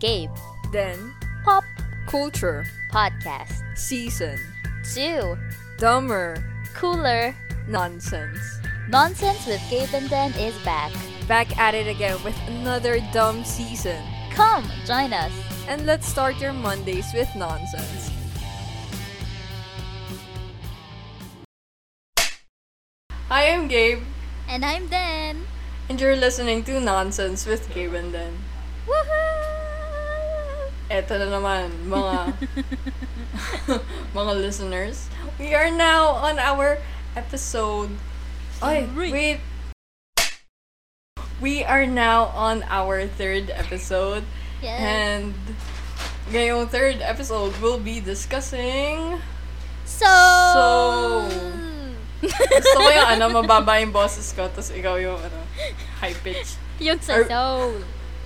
Gabe. Then, Pop Culture Podcast. Season 2. Dumber Cooler Nonsense. Nonsense with Gabe and Den is back. Back at it again with another dumb season. Come, join us. And let's start your Mondays with nonsense. Hi, I'm Gabe, And I'm Den. and you're listening to Nonsense with Gabe and Den. Woohoo! Eto na naman, mga mga listeners. We are now on our episode. Ay, Three. wait. We are now on our third episode. Yes. And ngayong third episode, we'll be discussing... so... So- Gusto ko yung ano, mababa yung boses ko, tapos ikaw yung ano, high pitch. yung sa Or-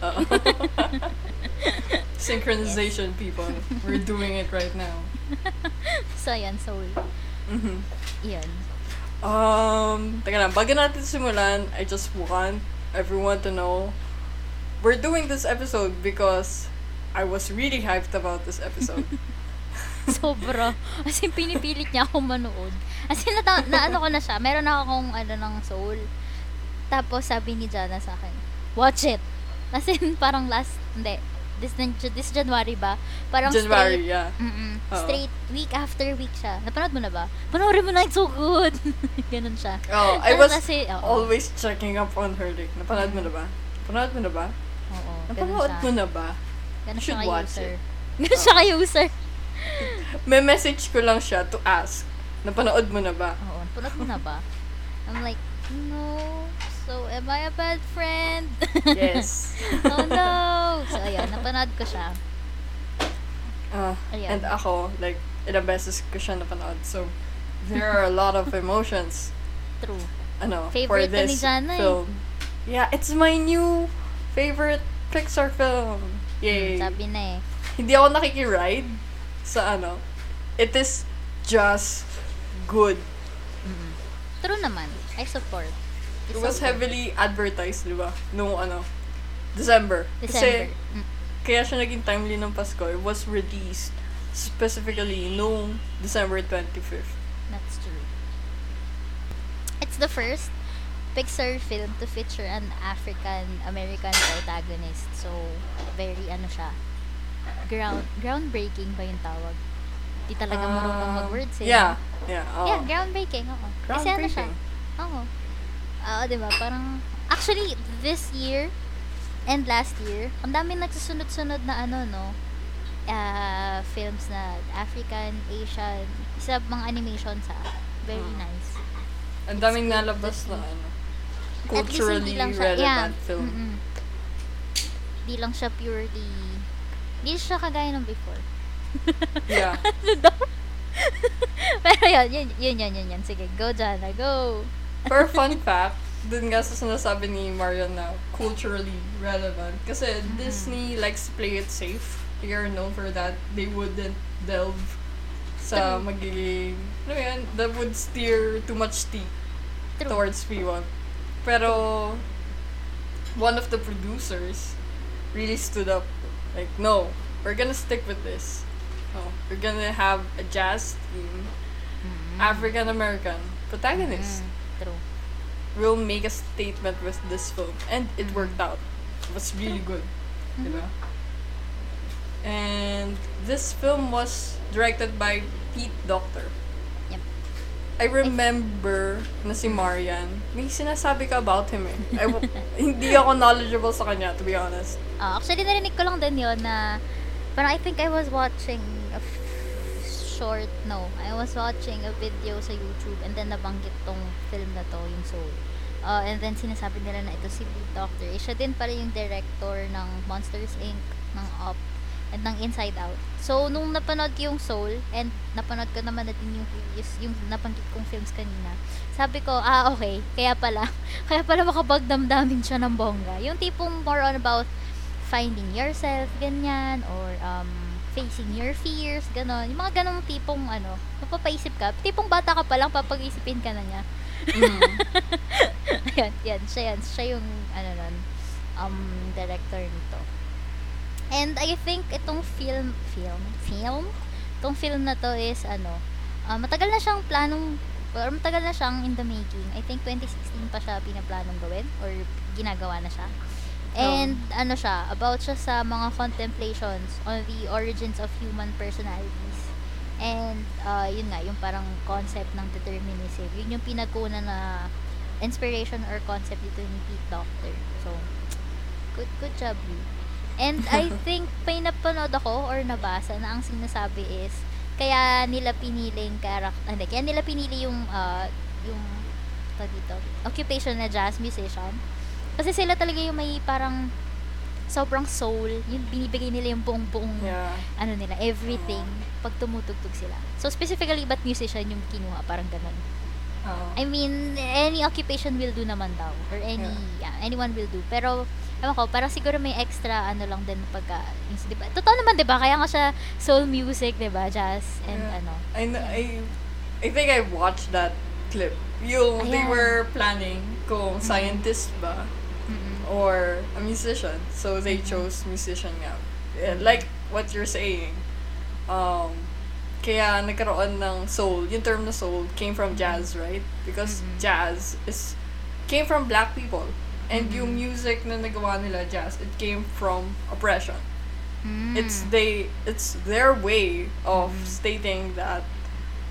Synchronization people. We're doing it right now. So, yan, soul. Mhm. Yan. Um, teka lang, bago natin simulan, I just want everyone to know we're doing this episode because I was really hyped about this episode. Sobra. As in, pinipilit niya akong manood. As in, na, na ano ko na siya. Meron na akong ano ng soul. Tapos, sabi ni Jana sa akin, watch it. As in, parang last, hindi, this, this January ba? Parang January, straight, yeah. mm Oo. straight week after week siya. Napanood mo na ba? Panoorin mo na, it's so good. Ganun siya. Oh, I was kasi, oo. always checking up on her. Like, napanood mo na ba? Napanood mo na ba? Oo, Napanood mo na ba? Ganun should siya watch ka-user. it. Ganun siya ka-user. May message ko lang siya to ask. Napanood mo na ba? Oo, napanood mo na ba? I'm like, no. So, am I a bad friend? Yes. oh no! So, ayun, napanood ko siya. Ayan. and ako, like, ilang beses ko siya napanood. So, there are a lot of emotions, True. ano, Favorite for this Jana eh. film. Yeah, it's my new favorite Pixar film. Yay. Sabi na eh. Hindi ako nakikiride sa ano. It is just good. True naman. I support. It It's was so heavily advertised, di ba? Noong ano, December. December. Kasi, Mm. kaya siya naging timely ng Pasko. It was released specifically noong December 25th. That's true. It's the first Pixar film to feature an African-American protagonist. So, very ano siya. Ground groundbreaking ba yung tawag? Di talaga marunong Ah, mag-words eh. Yeah. Yeah. oo. Yeah, groundbreaking, oo. Kasi ano siya? Groundbreaking. Oo. Oo, di ba? Parang, actually, this year and last year, ang dami nagsusunod-sunod na ano, no? ah films na African, Asian, isa mga animations ha. Very Hmm. nice. Ang daming nalabas na ano, least culturally lang siya, relevant yeah, film. mm-mm. Di lang siya purely, di siya kagaya ng before. Yeah. ano? Pero yun, yun, yun, yun, yun, yun. Sige, go Jana, go! For fun fact, dun nga sa sinasabi ni Marion na culturally relevant. Kasi Mm-hmm. Disney likes to play it safe. They are known for that. They wouldn't delve sa magiging, ano yan, that would steer too much tea True. towards P1. Pero, one of the producers really stood up. Like, no, we're gonna stick with this. Oh, we're gonna have a jazz team, African American protagonist. Mm, true. We'll make a statement with this film. And it worked out. It was really good. Diba? And this film was directed by Pete Docter. Yep. I remember na si Marian, may sinasabi ka about him eh. I w- hindi ako knowledgeable sa kanya, to be honest. Ah, actually, narinig ko lang din yun na parang I think I was watching short, no, I was watching a video sa YouTube and then nabanggit tong film na to, yung Soul. Uh, and then sinasabi nila na ito si Pete Doctor. Eh, siya din pala yung director ng Monsters Inc., ng Up, and ng Inside Out. So, nung napanood ko yung Soul, and napanood ko naman natin yung yung nabanggit kong films kanina, sabi ko, ah, okay, kaya pala, kaya pala makapagdamdamin siya ng bongga. Yung tipong more on about finding yourself, ganyan, or um, facing your fears, ganon. Yung mga ganong tipong, ano, mapapaisip ka, tipong bata ka pa lang, papag-isipin ka na niya. Mm. Ayan, yan, siya yan. Siya yung, ano nun, um, director nito. And I think itong film, film, film? Itong film na to is ano, ah, matagal na siyang planong, or matagal na siyang in the making. I think 2016 pa siya pinaplanong gawin, or ginagawa na siya. And ano siya, about siya sa mga contemplations on the origins of human personalities. And uh, yun nga, yung parang concept ng determinism. Yun yung pinagkuna na inspiration or concept dito ni Pete Doctor. So, good, good job, Lee. And I think may napanood ako or nabasa na ang sinasabi is kaya nila piniling character, hindi, kaya nila pinili yung uh, yung dito, occupation na jazz musician. Kasi sila talaga yung may parang sobrang soul, yung binibigay nila yung buong-buong Yeah. ano nila, everything pag tumutugtog sila. So specifically ba't musician yung kinuha, parang ganun. Oo. I mean, any occupation will do naman daw. Or any, yeah, anyone will do. Pero, ewan ko, parang siguro may extra, ano lang din pagka, di ba? Totoo naman, di ba? Kaya nga siya soul music, di ba? Jazz, and Yeah. ano. I, kn- I, I think I watched that clip. Yung, they Ayan. were planning kung scientist ba. Or a musician. So they chose musician nga. Yeah, like what you're saying. Um, kaya nagkaroon ng soul. Yung term na soul came from jazz, right? Because Mhm. jazz is came from black people. And Mhm. yung music na nagawa nila jazz, it came from oppression. Mm. It's they it's their way of Mhm. stating that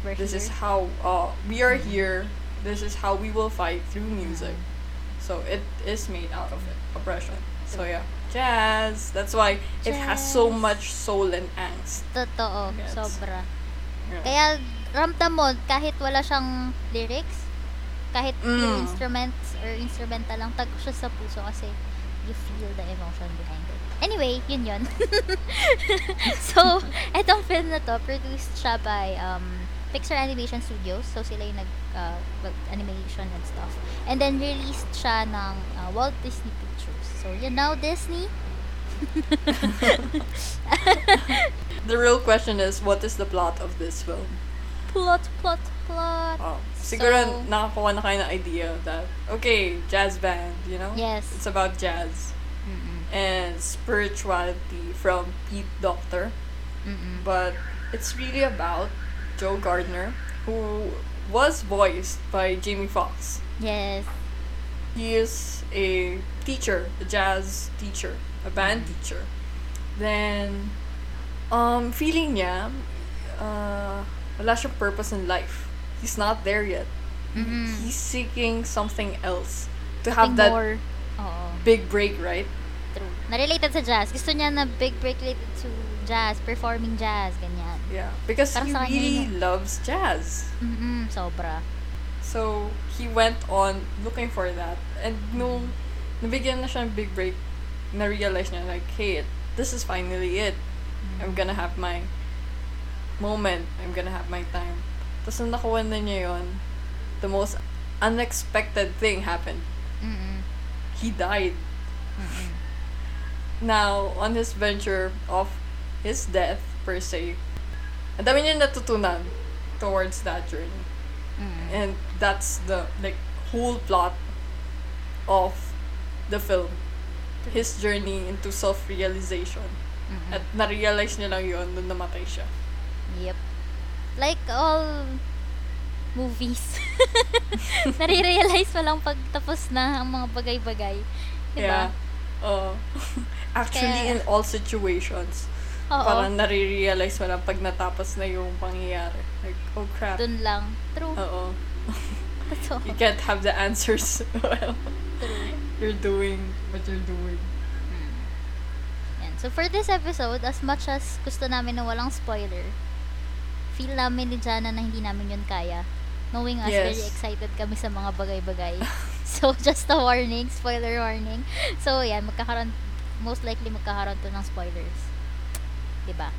We're this here. is how uh, we are here this is how we will fight through music so it is made out of it oppression so yeah jazz that's why it has so Jazz. much soul and angst Totoo, Gets. sobra. Yeah. Kaya, ramdam mo, kahit wala siyang lyrics, kahit Mm. instruments or instrumental lang, tag siya sa puso kasi you feel the emotion behind it. Anyway, yun yun. so, etong film na to, produced siya by um, Pixar Animation Studios. So, sila yung nag uh, animation and stuff. And then, released siya ng uh, Walt Disney Pictures. So, you know Disney? the real question is what is the plot of this film Plot, plot, plot. oh, siguro So- nakakuha na kayo ng idea that okay jazz band you know Yes. it's about jazz Mm-mm. and spirituality from Pete Doctor Mm-mm. but it's really about Joe Gardner, who was voiced by Jamie Foxx. Yes. He is a teacher, a jazz teacher, a band teacher. Then, um, feeling niya, uh, wala siyang purpose in life. He's not there yet. Mm-mm. He's seeking something else to Something have that more. Oo. big break, right? True. Na-related sa jazz. Gusto niya na big break related to jazz, performing jazz, ganyan. Yeah, because he really yun. loves jazz. Mm-mm, sobra. So, he went on looking for that. And nung nabigyan na siya ng big break, na-realize niya like, hey, it, this is finally it. I'm mm-hmm. gonna have my moment. I'm gonna have my time. Tapos nung nakuha na niya yun, the most unexpected thing happened. Mm-mm. He died. Mm-mm. Now, on his venture of his death, per se, ang dami niya natutunan towards that journey. Mm-mm. and that's the like whole plot of the film his journey into self-realization Mm-mm. at na-realize niya lang yun nung namatay siya Yep. Like all movies. Nare-realize mo lang pag tapos na ang mga bagay-bagay. Diba? yeah uh, actually Kaya- in all situations Oo. parang nare-realize mo lang pag natapos na yung pangyayari like oh crap Dun lang. True. oo Totoo. you can't have the answers well True. you're doing what you're doing Mm. Yan. So, for this episode, as much as gusto namin na walang spoiler, feel namin ni Jana na hindi namin yun kaya. Knowing us, Yes. very excited kami sa mga bagay-bagay. so, just a warning, spoiler warning. So, yan, magkakaroon, most likely magkakaroon to ng spoilers. Diba?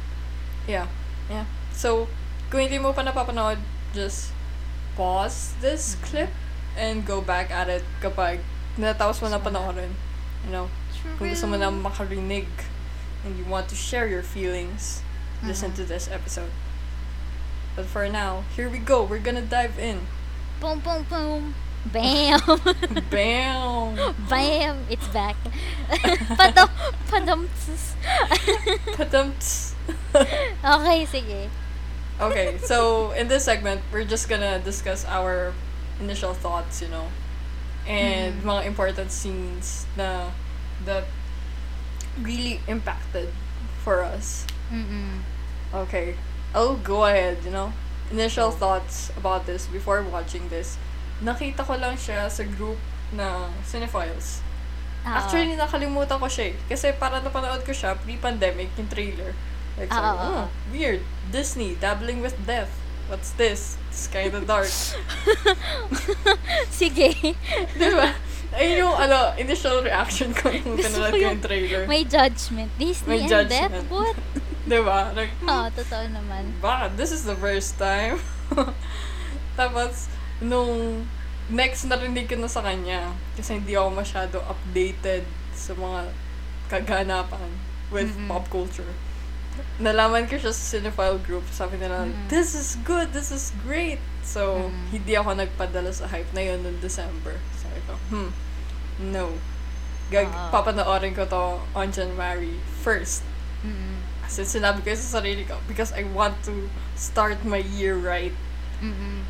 Yeah. Yeah. So, kung hindi mo pa napapanood, just pause this clip and go back at it kapag natapos mo na panoorin. You know, True. kung gusto mo na makarinig and you want to share your feelings, listen Mhm. to this episode. But for now, here we go. We're gonna dive in. Boom, boom, boom. Bam! Bam! Bam! It's back. Padam, padamts. Padumts. okay, sige. okay, so in this segment, we're just gonna discuss our initial thoughts, you know, and Mhm. mga important scenes na that really impacted for us. Mm-mm. Okay, I'll go ahead, you know. Initial thoughts about this before watching this. Nakita ko lang siya sa group ng cinephiles. Oo. Actually, nakalimutan ko siya eh. Kasi para napanood ko siya pre-pandemic, yung trailer. Like, Ah, sabi, oo, oo. oh, weird. Disney, dabbling with death. What's this? It's kind of dark. sige. Di ba? Ayun yung, ano, initial reaction ko nung pinanood ko yung trailer. May judgment. Disney May and judgment. death? What? Di ba? Like, Oo, totoo naman. baka, this is the first time. Tapos, nung next narinig ko na sa kanya, kasi hindi ako masyado updated sa mga kaganapan with Mm-mm. pop culture. Nalaman ko siya sa cinephile group. Sabi nila, Mm-mm. this is good, this is great. So, Mm. hindi ako nagpadala sa hype na yun noong December. Sabi ko, hmm, no. Gag Oo. papanoorin ko to on January 1st. Mm-mm. Kasi sinabi ko sa sarili ko, because I want to start my year right. Mm-mm.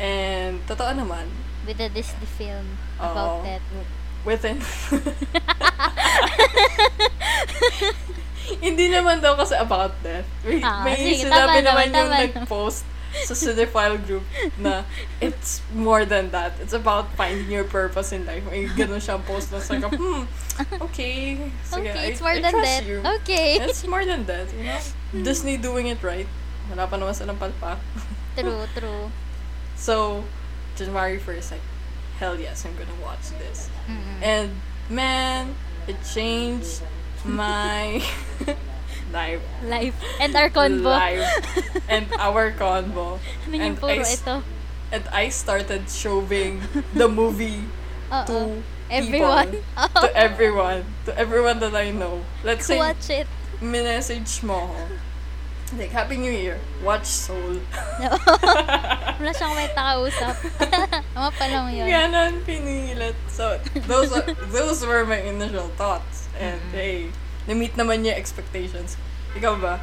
And, totoo naman, With the Disney film Oo. about that. within... Hindi naman daw kasi about death. May, Ah, may sige, sinabi naman naman, yung tama nag-post sa cinephile group na it's more than that. It's about finding your purpose in life. May ganun siyang post na sabi ko, hmm, okay. Sige, okay, I, it's more I than that. you. Okay. It's more than that, you know? Disney doing it right. Wala pa naman silang palpak. true, true. So, January 1st, like, hell yes, I'm gonna watch this. Mm-mm. And, man, it changed my life. Life. And our convo. Life. And our convo. And puro I, ito? And I started showing the movie to Everyone. people, to everyone, to everyone that I know. Let's say, Watch it. minessage mo. Like, Happy New Year. Watch Soul. Wala siyang may takausap. Tama pa lang yun. Ganon pinilit. So, those are, those were my initial thoughts. And, Mm-mm. hey, na-meet naman yung expectations. Ikaw ba?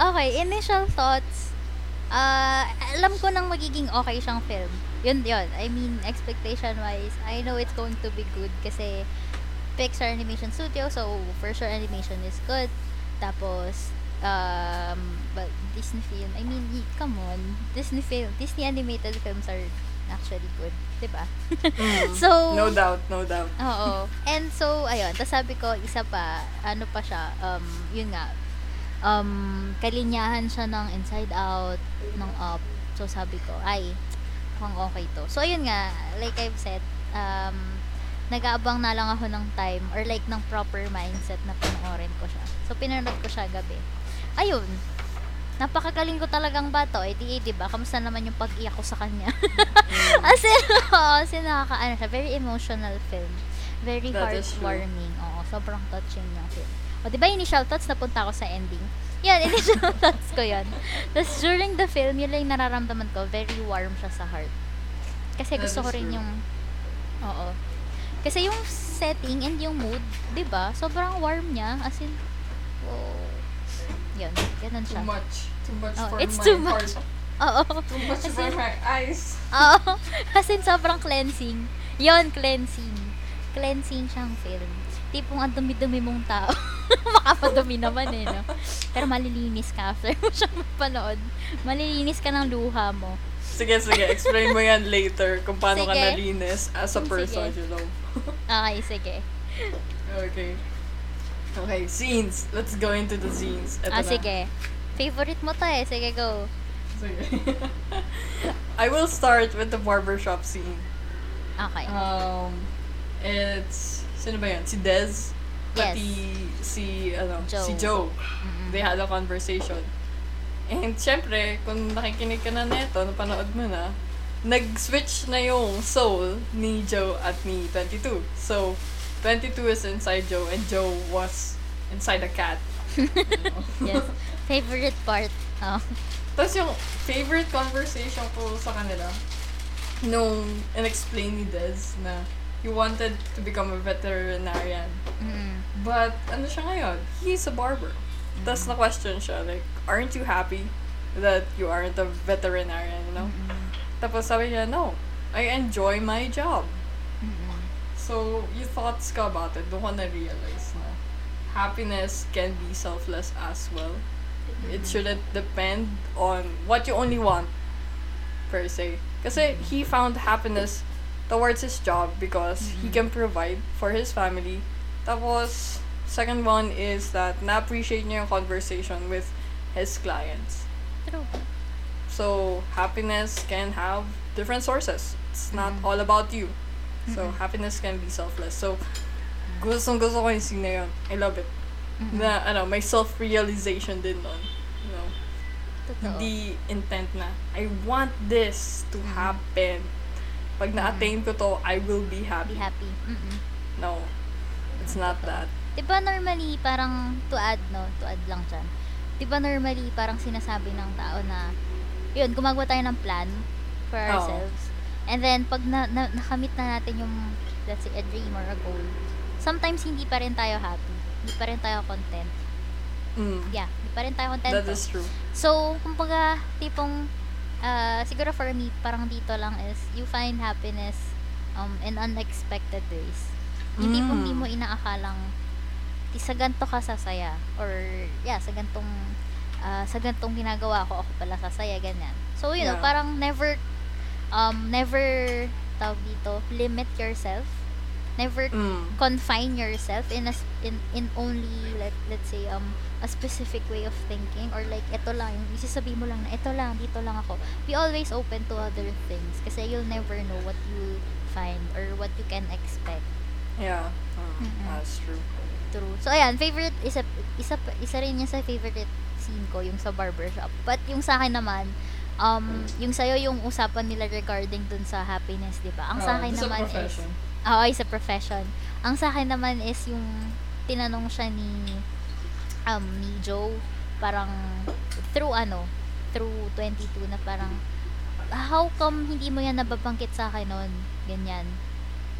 Okay, initial thoughts. Ah, alam ko nang magiging okay siyang film. Yun, yun. I mean, expectation-wise, I know it's going to be good kasi Pixar Animation Studio, so for sure animation is good. Tapos, um, but Disney film, I mean, come on. Disney film, Disney animated films are actually good. 'di ba? Mm. So, No doubt, no doubt. Oo. And so, ayun. Tapos sabi ko, isa pa, ano pa siya, um, yun nga, um, kalinyahan siya ng inside out, ng up. So, sabi ko, ay, mukhang okay to. So, ayun nga, like I've said, um, nag-aabang na lang ako ng time or like ng proper mindset na panoorin ko siya. So, pinanood ko siya gabi. Ayun. Napakagaling ko talagang bato. Eh, di, di ba? Kamusta naman yung pag-iyak ko sa kanya? As in, oo, kasi nakaka, ano siya, very emotional film. Very That heartwarming. Oo, sobrang touching yung film. O, di ba initial thoughts, napunta ako sa ending. Yan, initial thoughts ko yan. Tapos during the film, yun lang yung nararamdaman ko, very warm siya sa heart. Kasi gusto ko rin yung, oo. Kasi yung setting and yung mood, di ba? Sobrang warm niya. As in, oh, yun, ganun Too siya. much. Too much Oh, for it's my too much. heart. Oo. Too much As for in- my eyes. Oo. As in, sobrang cleansing. Yon cleansing. Cleansing siyang film. Tipong ang dumi-dumi mong tao. Makapadumi naman eh, no? Pero malilinis ka after mo siyang mapanood. Malilinis ka ng luha mo. Sige, sige. Explain mo yan later kung paano ka Sige. nalinis as a Sige. person, you know. Okay, sige. Okay. Okay, scenes. Let's go into the scenes. Eto ah, na. sige. Favorite mo to eh. Sige, go. Sige. I will start with the barbershop scene. Okay. Um, it's, sino ba yan? Si Dez? Yes. Pati si, ano, Joe. si Joe. Mm-mm. They had a conversation. And syempre, kung nakikinig ka na neto, napanood mo na, nag-switch na yung soul ni Joe at ni 22. So, 22 is inside Joe and Joe was inside a cat. Yes. Favorite part. Oh. Tapos yung favorite conversation ko sa kanila, nung in-explain ni Des na he wanted to become a veterinarian. Mm-mm. But, ano siya ngayon? He's a barber. Mm-hmm. Tapos na-question siya, like, aren't you happy that you aren't a veterinarian, you know? Mm-mm. Tapos sabi niya, no, I enjoy my job. So, your thoughts ka about it, doon ko na-realize na happiness can be selfless as well. It shouldn't depend on what you only want, per se. Kasi he found happiness towards his job because he can provide for his family. Tapos, second one is that na-appreciate niya yung conversation with his clients. True. So, happiness can have different sources. It's not Mhm. all about you. So, Mhm. happiness can be selfless. So, gustong gusto ko yung scene na yun. I love it. Mm-mm. Na, ano, may self-realization din nun. You know, Totoo. hindi intent na, I want this to Mhm. happen. Pag na-attain ko to, I will be Be happy. happy. Mm-mm. No. It's not that. Diba normally, parang to add, no? To add lang dyan. Diba normally, parang sinasabi ng tao na, yun, gumagawa tayo ng plan for ourselves. And then, pag na, na, nakamit na natin yung, let's say, a dream or a goal, sometimes hindi pa rin tayo happy. Hindi pa rin tayo content. Mm. Yeah, hindi pa rin tayo content. That is true. So, kumbaga, tipong, uh, siguro for me, parang dito lang is, you find happiness um, in unexpected ways. Hindi po Mm. hindi mo inaakalang, "Di, sa ganito ka sasaya. Or, yeah, sa gantong, uh, sa gantong ginagawa ko, ako pala sasaya, ganyan. So, you know, Yeah. parang never, um, never, tawag dito, limit yourself. Never Mm. confine yourself in a in in only let let's say um a specific way of thinking or like ito lang yung isasabi mo lang na ito lang dito lang ako be always open to other things kasi you'll never know what you find or what you can expect Yeah. Mm. Mm-mm. That's true. true so ayan favorite isa isa isa rin yan sa favorite scene ko yung sa barbershop but yung sa akin naman um yung sayo yung usapan nila regarding dun sa happiness di ba ang sa Oh, akin sa naman is. Oo, ay sa profession. Ang sa akin naman is yung tinanong siya ni um ni Joe parang through ano, through 22 na parang how come hindi mo yan nababanggit sa akin noon? Ganyan.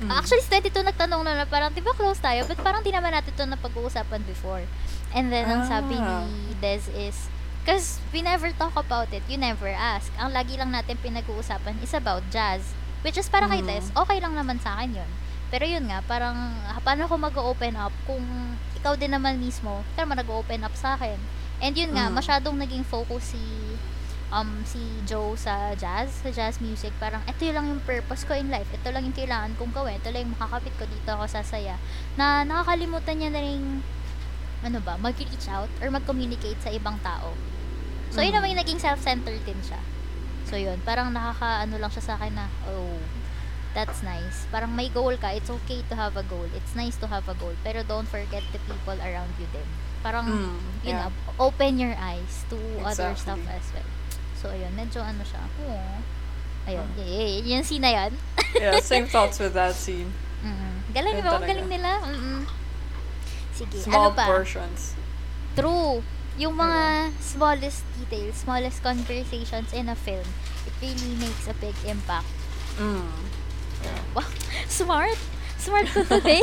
Mm. Actually, sa 22 nagtanong na na parang, di ba close tayo? But parang di naman natin ito napag-uusapan before. And then, ang sabi Ah. ni Des is, because we never talk about it, you never ask. Ang lagi lang natin pinag-uusapan is about jazz. Which is para kay Mm. Des, okay lang naman sa akin yun. Pero yun nga, parang, ah, paano ako mag-open up kung ikaw din naman mismo, ikaw naman nag-open up sa akin. And yun nga, Mm. masyadong naging focus si um si Joe sa jazz, sa jazz music, parang ito yung lang yung purpose ko in life. Ito lang yung kailangan kong gawin. Ito lang yung makakapit ko dito ako sasaya. Na nakakalimutan niya na rin ano ba, mag-reach out or mag-communicate sa ibang tao. So, yun Mm. naman yung naging self-centered din siya. So, yun. Parang nakaka-ano lang siya sa akin na, oh, that's nice. Parang may goal ka, it's okay to have a goal. It's nice to have a goal. Pero don't forget the people around you din. Parang, Mm, yun yeah. nga, open your eyes to other stuff Exactly. as well. So, ayun, medyo ano siya. Aww. Ayun, Ah. y- y- yung scene na yan. yeah, same thoughts with that scene. Mm-mm. Galing, Yun diba? Ang talaga. galing nila. Mm-mm. Sige, Small ano pa? portions. True. Yung mga smallest details, smallest conversations in a film, it really makes a big impact. Mm. Yeah. Wow, smart! Smart ko today!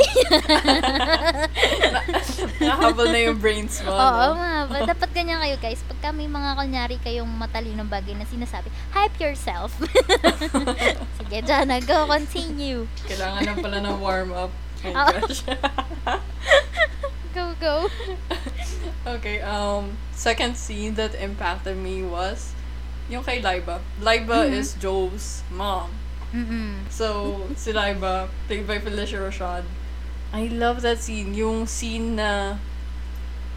Nahabol na yung brains mo. Oo, no? ba? Dapat ganyan kayo guys. Pagka may mga kunyari kayong matalinong bagay na sinasabi, hype yourself. Sige, Jana, go, continue. Kailangan lang pala ng warm-up. Oh gosh. Go, okay, um, second scene that impacted me was yung kay Laiba. Laiba Mhm. is Joe's mom. Mm-mm. So, si Laiba, played by Felicia Rashad. I love that scene. Yung scene na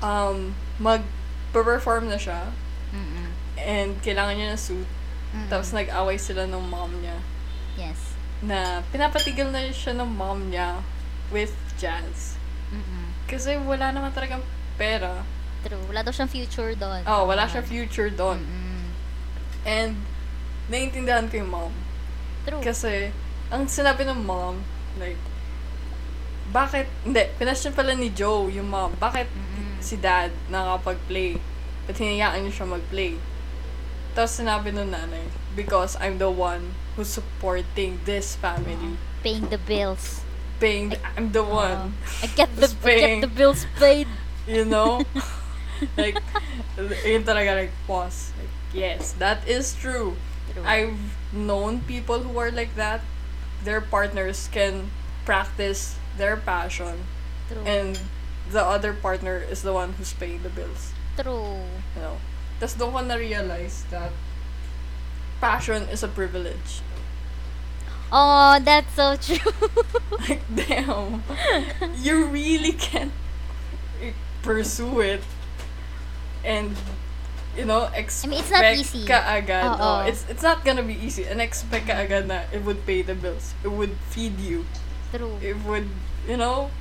um, mag-perform na siya Mm-mm. and kailangan niya ng suit. Mm-mm. Tapos nag-away sila ng mom niya. Yes. Na pinapatigil na siya ng mom niya with jazz. Kasi wala naman talagang pera. True. Wala daw siyang future doon. Oh, wala siya future doon. Mm-mm. And, naiintindihan ko yung mom. True. Kasi, ang sinabi ng mom, like, bakit, hindi, pinasyon pala ni Joe, yung mom, bakit Mm-mm. si dad nakapag-play? Ba't hinayaan niyo siya mag-play? Tapos sinabi nung nanay, because I'm the one who's supporting this family. Paying the bills. Paying, I'm the Oo. one. I get the, I get the bills paid. You know? like, yun talaga, like, pause. Like, yes, that is true. True. I've known people who are like that. Their partners can practice their passion True. and the other partner is the one who's paying the bills. True. You know? Tapos doon ko na-realize that passion is a privilege. Oh, that's so true. Like, damn. You really can't pursue it and you know, expect mean, it's not easy. ka agad. Oo. Oh, it's it's not gonna be easy. And expect ka agad na it would pay the bills. It would feed you. True. It would, you know,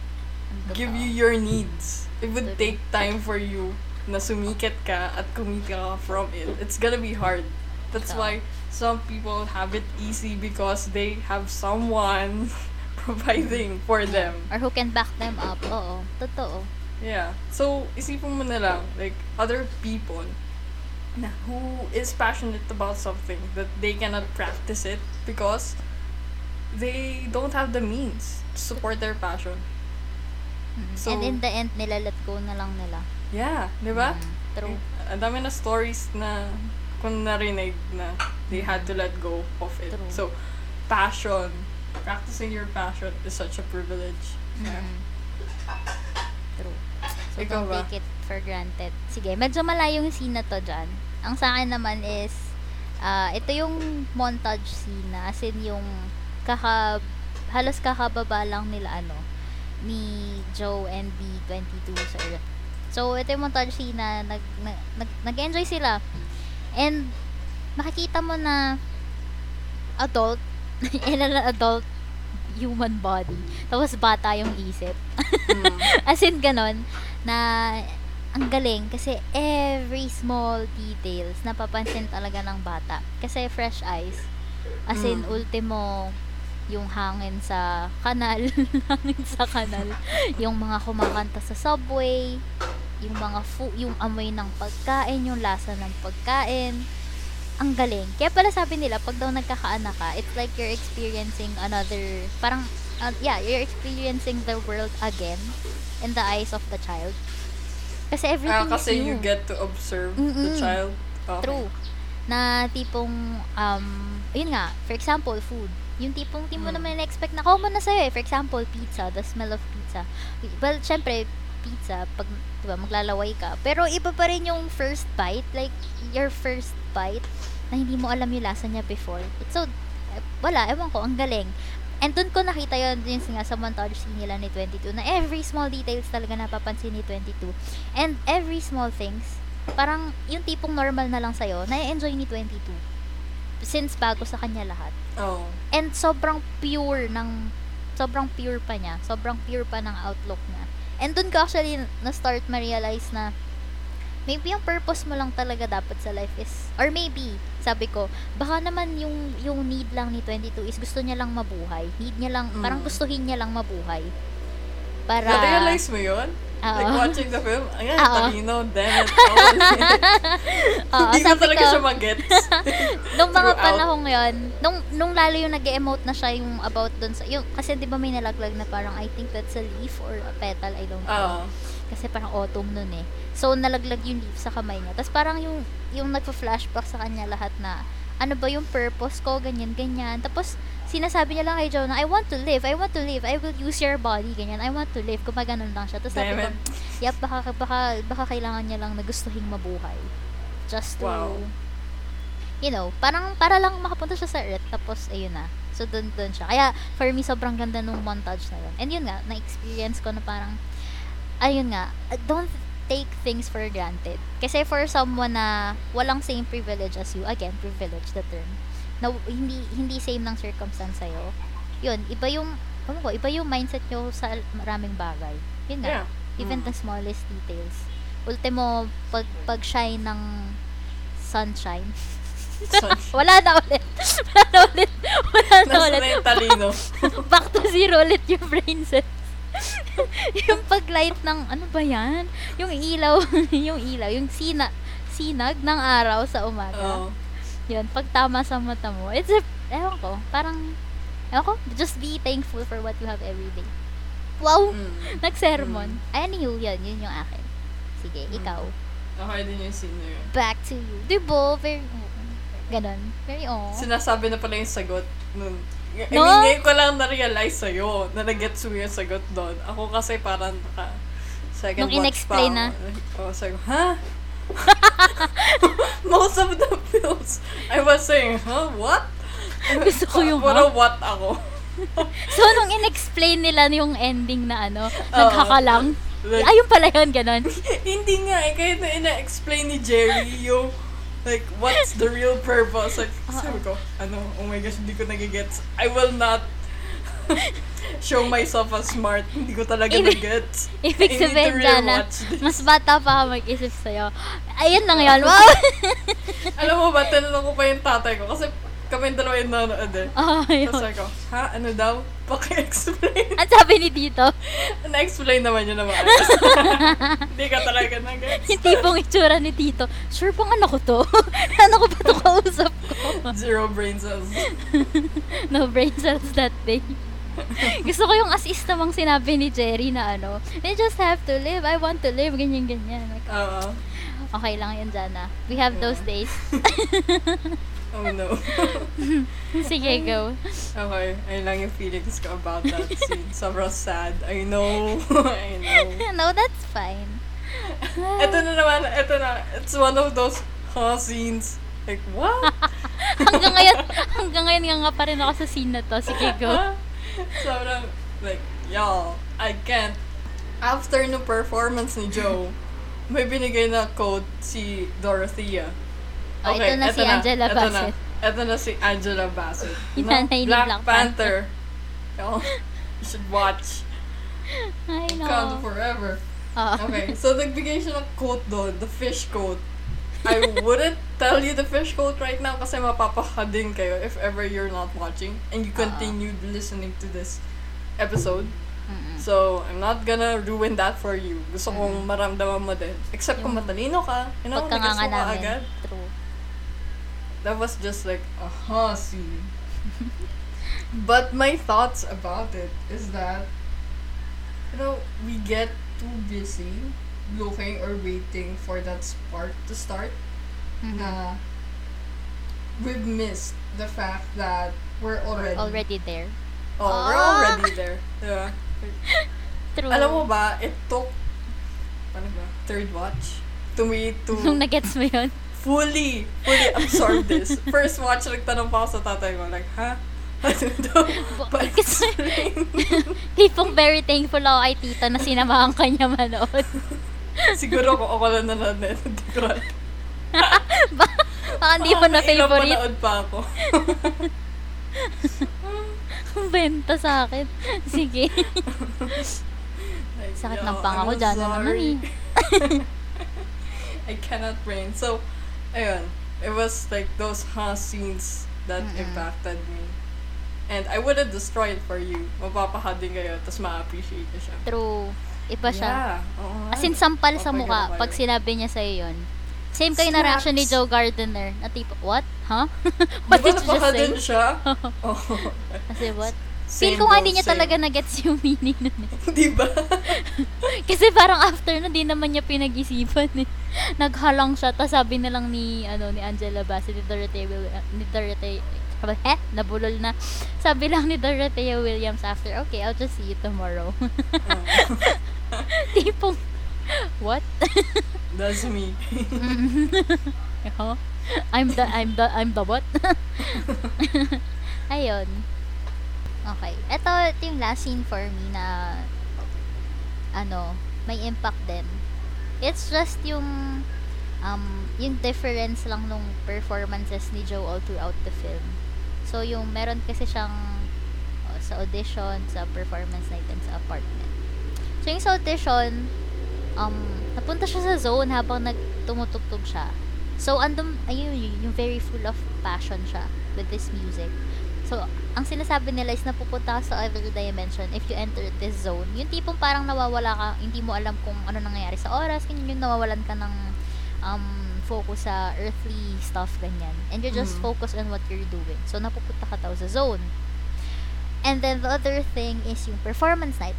give you your needs. It would take time for you na sumikat ka at kumita ka from it. It's gonna be hard. That's why some people have it easy because they have someone providing for them. Or who can back them up. Oo. Totoo. Yeah. So, isipin mo na lang, like, other people na who is passionate about something that they cannot practice it because they don't have the means to support their passion. So- And in the end, nilalet go na lang nila. Yeah, di ba? Mm, True. Ang dami na stories na kung narinig na they had to let go of it. True. So, passion, practicing your passion is such a privilege. Yeah. Mm. True. So, Ikaw don't ba? take it for granted. Sige, medyo malayo yung scene na to dyan. Ang sa akin naman is, ah, ito yung montage scene na, as in yung kaka, halos kakababa lang nila, ano, ni Joe and B22 sa Earth. So, ito yung montage scene na nag, nag, nag, nag-enjoy sila. And, makikita mo na adult, in an adult human body. Tapos bata yung isip. Mm. As in, ganon, na ang galing kasi every small details napapansin talaga ng bata. Kasi fresh eyes. As in, Mm. ultimo, yung hangin sa kanal, hangin sa kanal, yung mga kumakanta sa subway, yung mga fu- yung amoy ng pagkain, yung lasa ng pagkain. Ang galing. Kaya pala sabi nila, pag daw nagkakaanak ka, it's like you're experiencing another, parang, uh, yeah, you're experiencing the world again in the eyes of the child. Kasi Ah, everything kasi is new. you get to observe the Mm-mm. child. Okay. True. Na tipong, um, yun nga, for example, food. Yung tipong, di mo Mm. naman na-expect na common na sa'yo eh. For example, pizza, the smell of pizza. Well, syempre, pizza, pag, di ba, maglalaway ka. Pero iba pa rin yung first bite, like, your first bite, na hindi mo alam yung lasa niya before. It's so, eh, wala, ewan ko, ang galing. And dun ko nakita yun, yun nga sa montage scene nila ni 22, na every small details talaga napapansin ni 22. And every small things, parang yung tipong normal na lang sa'yo, na-enjoy ni 22. Since bago sa kanya lahat. Oh. And sobrang pure ng, sobrang pure pa niya. Sobrang pure pa ng outlook niya. And dun ko actually na-start ma-realize na maybe yung purpose mo lang talaga dapat sa life is, or maybe, sabi ko, baka naman yung, yung need lang ni 22 is gusto niya lang mabuhay. Need niya lang, parang Mm. gustuhin niya lang mabuhay. Para, Na-realize mo yun? Like Oo. watching the film? Ayan, Oo. talino, damn it. Hindi sabi talaga ko, siya mag-gets. nung mga panahong yon nung, nung lalo yung nag emote na siya yung about dun sa, yung, kasi di ba may nalaglag na parang, I think that's a leaf or a petal, I don't know. Oo. Kasi parang autumn nun eh. So, nalaglag yung leaf sa kamay niya. Tapos parang yung, yung nagpa-flashback sa kanya lahat na, ano ba yung purpose ko, ganyan, ganyan. Tapos, sinasabi niya lang kay Joe na, I want to live, I want to live, I will use your body, ganyan, I want to live. Kumaganon lang siya. Tapos sabi ko, yep, baka, baka, baka kailangan niya lang na gustuhin mabuhay. Just to, Wow. you know, parang para lang makapunta siya sa Earth, tapos ayun na. So, dun, dun siya. Kaya, for me, sobrang ganda nung montage na yun. And yun nga, na-experience ko na parang, ayun nga, don't take things for granted. Kasi for someone na walang same privilege as you, again, privilege the term, na hindi hindi same ng circumstance sa'yo, yun, iba yung, ano ko, iba yung mindset nyo sa maraming bagay. Yun nga, Yeah. even Mm. the smallest details. Ultimo, pag, pag-shine ng sunshine. Sun- Wala na ulit. Wala na ulit. Wala na Nasa ulit. na yung talino. Back to zero ulit yung brain cells. yung pag-light ng, ano ba yan? Yung ilaw, yung ilaw, yung sina, sinag ng araw sa umaga. Oo. Yun, pag tama sa mata mo, it's a, ewan ko, parang, ewan ko, just be thankful for what you have every day. Wow! Mm. Nag-sermon. Ay, anywho, yun, yun yung akin. Sige, Mm. ikaw. Okay din yung na yun. Back to you. Diba? Very, ganon. Very, oh. Sinasabi na pala yung sagot nun. I No? mean, ngayon ko lang na-realize sa'yo na nag-gets mo yung sagot doon. Ako kasi parang naka second Nung watch pa in-explain ako. na? Oh, sabi ko, ha? Most of the films, I was saying, huh? What? Gusto ko yung, What ha? a what ako. So, nung in-explain nila yung ending na ano, nagkakalang. Like, Ayun pala yun, ganon. hindi nga eh, kahit na ina-explain ni Jerry yung like, what's the real purpose? Like, sabi ko, ano, oh my gosh, hindi ko nagigets. I will not show myself as smart. Hindi ko talaga Ibig- nagets. Ibig I need to sabihin really dyan na, watch this. mas bata pa ka mag-isip sa'yo. Ayun lang yun. Wow! Alam mo ba, tinanong ko pa yung tatay ko kasi kami yung dalawa yung nanonood eh. oh, yun. Tapos sabi ko, ha? Ano daw? Paki-explain. Ang sabi ni Tito, Na-explain naman yun naman. Hindi ka talaga nag-gets. yung tipong itsura ni Tito, sure bang ano ko to? ano ko ba to kausap ko? Zero brain cells. no brain cells that day. Gusto ko yung as-is namang sinabi ni Jerry na ano, they just have to live, I want to live, ganyan-ganyan. Like, Oo. okay lang yun, Jana. We have those days. Oh no. Sige, go. Okay, ayun lang yung feelings ko about that scene. Sobrang sad. I know. I know. no, that's fine. Ito na naman, ito na. It's one of those huh scenes. Like, what? hanggang ngayon, hanggang ngayon nga nga pa rin ako sa scene na to. Sige, go. Sobrang, like, y'all, I can't. After no performance ni Joe, may binigay na code si Dorothea. Oh, ito na si Angela ito Bassett. Na, ito na si Angela Bassett. Yung No? ni Black, Black Panther. Y'all, you should watch. I know. Wakanda forever. Oo. Okay, so nagbigay siya ng quote doon, the fish quote. I wouldn't tell you the fish quote right now kasi mapapakadin kayo if ever you're not watching and you Oo. continued listening to this episode. Mm-mm. So, I'm not gonna ruin that for you. Gusto kong maramdaman mo din. Except kung Yung matalino ka, you know, nag-guess mo ka agad. True. That was just like a huh scene. but my thoughts about it is that, you know, we get too busy looking or waiting for that spark to start. Mhm. Na we've missed the fact that we're already, Already there. oh, we're Ah! already there. Yeah. True. Alam mo ba, it took, ano ba, third watch? To me, to Nung nagets mo yun. fully, fully absorb this. First watch, nagtanong pa ako sa tatay ko, like, ha? Ano daw? Kasi- Pa-explain. Tipong very thankful ako kay tita na sinamahan ka niya manood. Siguro kung ako lang nanonood, hindi ko alam. Ba- Baka hindi mo na Baka pa ako. Benta sa akin. Sige. Like, Sakit ng panga ko I'm dyan na naman eh. I cannot brain. So, ayun. It was like those huh scenes that Mm-mm. impacted me. And I wouldn't destroy it for you. Mapapahad din kayo, tapos ma-appreciate niyo siya. True. Iba siya. Yeah. Oo nga. As in, sampal sa Okay, mukha pag sinabi niya sa'yo yun. Same kayo na reaction ni Joe Gardner. Na tipo, what? Huh? What ba did you just say? din siya? oh. Kasi what? Same Feel ko nga hindi niya same. talaga na-gets yung meaning nun eh. Di ba? Kasi parang after na, di naman niya pinag-isipan eh. Naghalang siya, tapos sabi na lang ni, ano, ni Angela Bassett, ni Dorothea, Will- ni Dorothea, eh, nabulol na. Sabi lang ni Dorothea Williams after, okay, I'll just see you tomorrow. Tipong, what? That's me. Huh? I'm the, I'm the, I'm the what? Ayun. Okay. Ito, ito yung last scene for me na, ano, may impact din. It's just yung, um, yung difference lang nung performances ni Joe all throughout the film. So, yung meron kasi siyang uh, sa audition, sa performance night, and sa apartment. So, yung sa audition, um, napunta siya sa zone habang nagtumutugtog siya. So, andun, ayun, yun, yung very full of passion siya with this music. So, ang sinasabi nila is napupunta ka sa other dimension if you enter this zone. Yung tipong parang nawawala ka, hindi mo alam kung ano nangyayari sa oras, ganyan yung nawawalan ka ng um, focus sa earthly stuff, ganyan. And you're just Mm. focused on what you're doing. So, napupunta ka daw sa zone. And then, the other thing is yung performance night.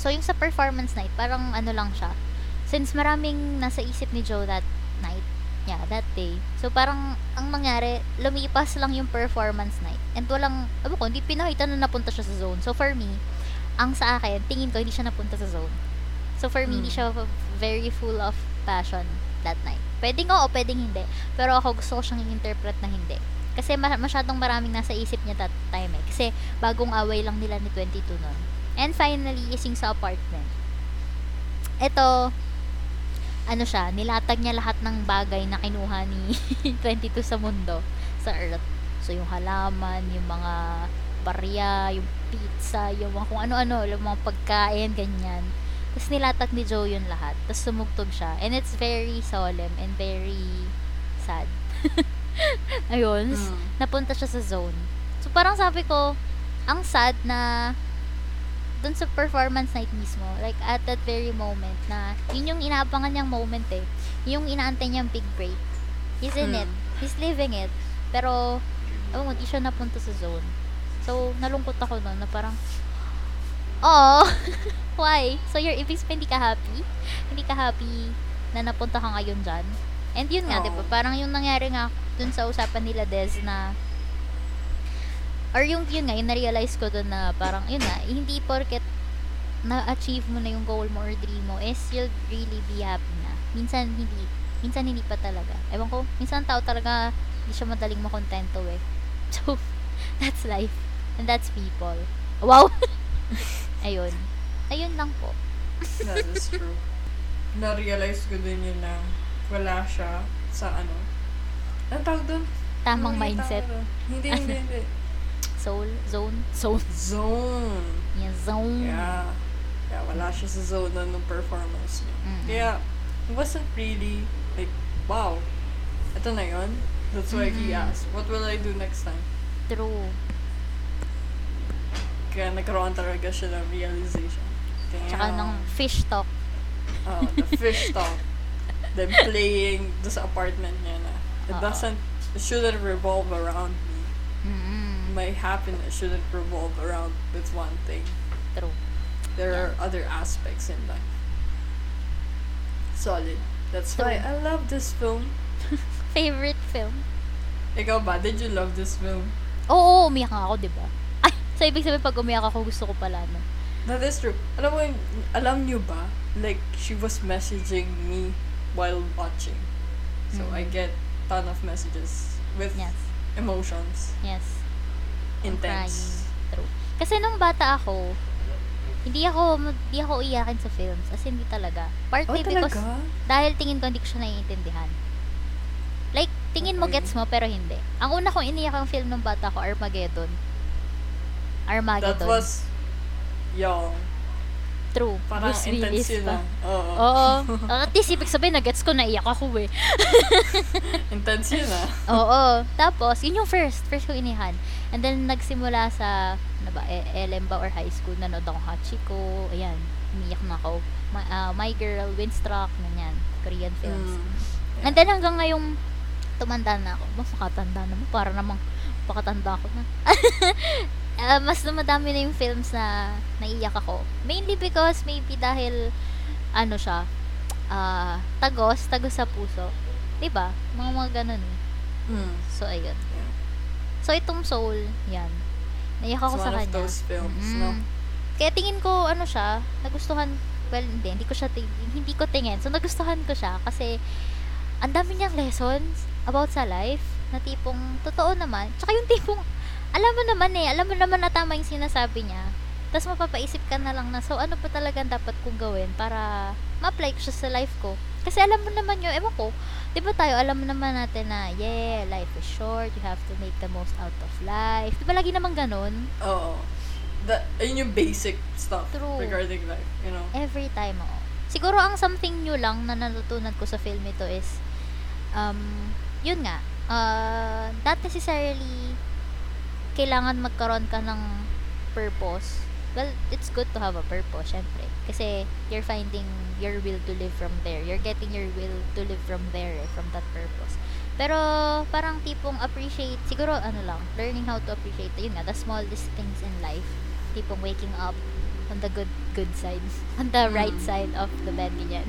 So, yung sa performance night, parang ano lang siya. Since maraming nasa isip ni Joe that night, yeah, that day. So, parang, ang nangyari, lumipas lang yung performance night. And walang, ano ko, hindi pinakita na napunta siya sa zone. So, for me, ang sa akin, tingin ko, hindi siya napunta sa zone. So, for me, Mm. hindi siya very full of passion that night. Pwedeng oo, pwedeng hindi. Pero ako gusto ko siyang i-interpret na hindi. Kasi ma- masyadong maraming nasa isip niya that time eh. Kasi bagong away lang nila ni 22 nun. And finally, is yung sa apartment. Ito, ano siya, nilatag niya lahat ng bagay na kinuha ni 22 sa mundo, sa Earth. So, yung halaman, yung mga barya, yung pizza, yung mga kung ano-ano, yung mga pagkain, ganyan. Tapos nilatag ni Joe yun lahat. Tapos sumugtog siya. And it's very solemn and very sad. Ayun. Mm. Napunta siya sa zone. So, parang sabi ko, ang sad na dun sa performance night mismo, like at that very moment na yun yung inaabangan niyang moment eh. Yung inaantay niyang big break. He's in Mm. it. He's living it. Pero, oh, hindi siya napunta sa zone. So, nalungkot ako nun na parang, oh, why? So, you're, ibig sabihin, hindi ka happy? Hindi ka happy na napunta ka ngayon dyan? And yun nga, Oo. di ba? Parang yung nangyari nga dun sa usapan nila Des na or yung yun nga, yung na-realize ko dun na parang yun nga, hindi porket na-achieve mo na yung goal mo or dream mo is you'll really be happy na. Minsan hindi. Minsan hindi pa talaga. Ewan ko, minsan tao talaga hindi siya madaling makontento eh. So, that's life. And that's people. Wow! Ayun. Ayun lang po. That is true. Na-realize ko din yun na wala siya sa ano. Anong tawag doon? Tamang Ano mindset. tawag doon? Hindi, hindi, hindi. Soul, zone, zone. Zone. Yeah, zone. Yeah. Yeah, wala siya sa zone na nung performance niya. Mm-mm. Kaya, it wasn't really, like, wow. Ito na yun. That's why he Mm-mm. asked, what will I do next time? True. Kaya nagkaroon talaga siya ng realization. Kaya, Tsaka ng fish talk. Oh, the fish talk. Them playing this apartment niya na it Oo. doesn't, it shouldn't revolve around. My happiness shouldn't revolve around with one thing. True. There Yeah. are other aspects in life. Solid. That's why I love this film. Favorite film? Ikaw ba? Did you love this film? Oo, umiyak nga ako, di ba? Ay, so ibig sabihin pag umiyak ako, gusto ko pala, no? That is true. Alam mo, alam niyo ba? Like, she was messaging me while watching. So, Mm. I get ton of messages with Yes. emotions. Yes. Intense. Crying. True. Kasi nung bata ako, hindi ako, hindi ako iyakin sa films. As in, hindi talaga. Oh, Partly because, talaga? dahil tingin ko hindi ko siya naiintindihan. Like, tingin mo Okay. gets mo, pero hindi. Ang una kong iniyak ang film ng bata ko, Armageddon. Armageddon. That was young. True. Parang Bruce Willis pa. ah. Oo. Oo. At least, ibig sabihin, na-gets ko, naiyak ako eh. Intense yun ah. Oo. Tapos, yun yung first. First ko inihan. And then, nagsimula sa, ano ba, e- LM ba or high school, nanood ako Hachiko. Ayan. Umiyak na ako. My, ah, My Girl, Windstruck, ganyan. Korean films. Mm. And then, hanggang ngayong tumanda na ako. Mas makatanda naman. Para namang pakatanda ako na. Ah, mas dumadami na yung films na naiyak ako. Mainly because maybe dahil ano siya, ah tagos, tagos sa puso. 'Di ba? Mga mga ganun. eh. Mm. So ayun. Yeah. So itong Soul, yan. Naiyak ako It's sa one of kanya. those films, Mm. no? Kaya tingin ko ano siya, nagustuhan well hindi, hindi ko siya ting- hindi ko tingin. So nagustuhan ko siya kasi ang dami niyang lessons about sa life na tipong totoo naman. Tsaka yung tipong alam mo naman eh, alam mo naman na tama yung sinasabi niya. Tapos mapapaisip ka na lang na, so ano pa talaga dapat kong gawin para ma-apply ko siya sa life ko. Kasi alam mo naman yun, ewan ko, di ba tayo, alam mo naman natin na, yeah, life is short, you have to make the most out of life. Di ba lagi naman ganun? Oo. That, ayun yung basic stuff True. regarding life, you know? Every time, oo. Siguro ang something new lang na natutunan ko sa film ito is, um, yun nga, uh, not necessarily kailangan magkaroon ka ng purpose well, it's good to have a purpose, syempre. Kasi you're finding your will to live from there. You're getting your will to live from there, eh, from that purpose. Pero, parang tipong appreciate, siguro ano lang, learning how to appreciate, yun nga, the smallest things in life. Tipong waking up on the good good side. On the right Mm. side of the bed, ganyan.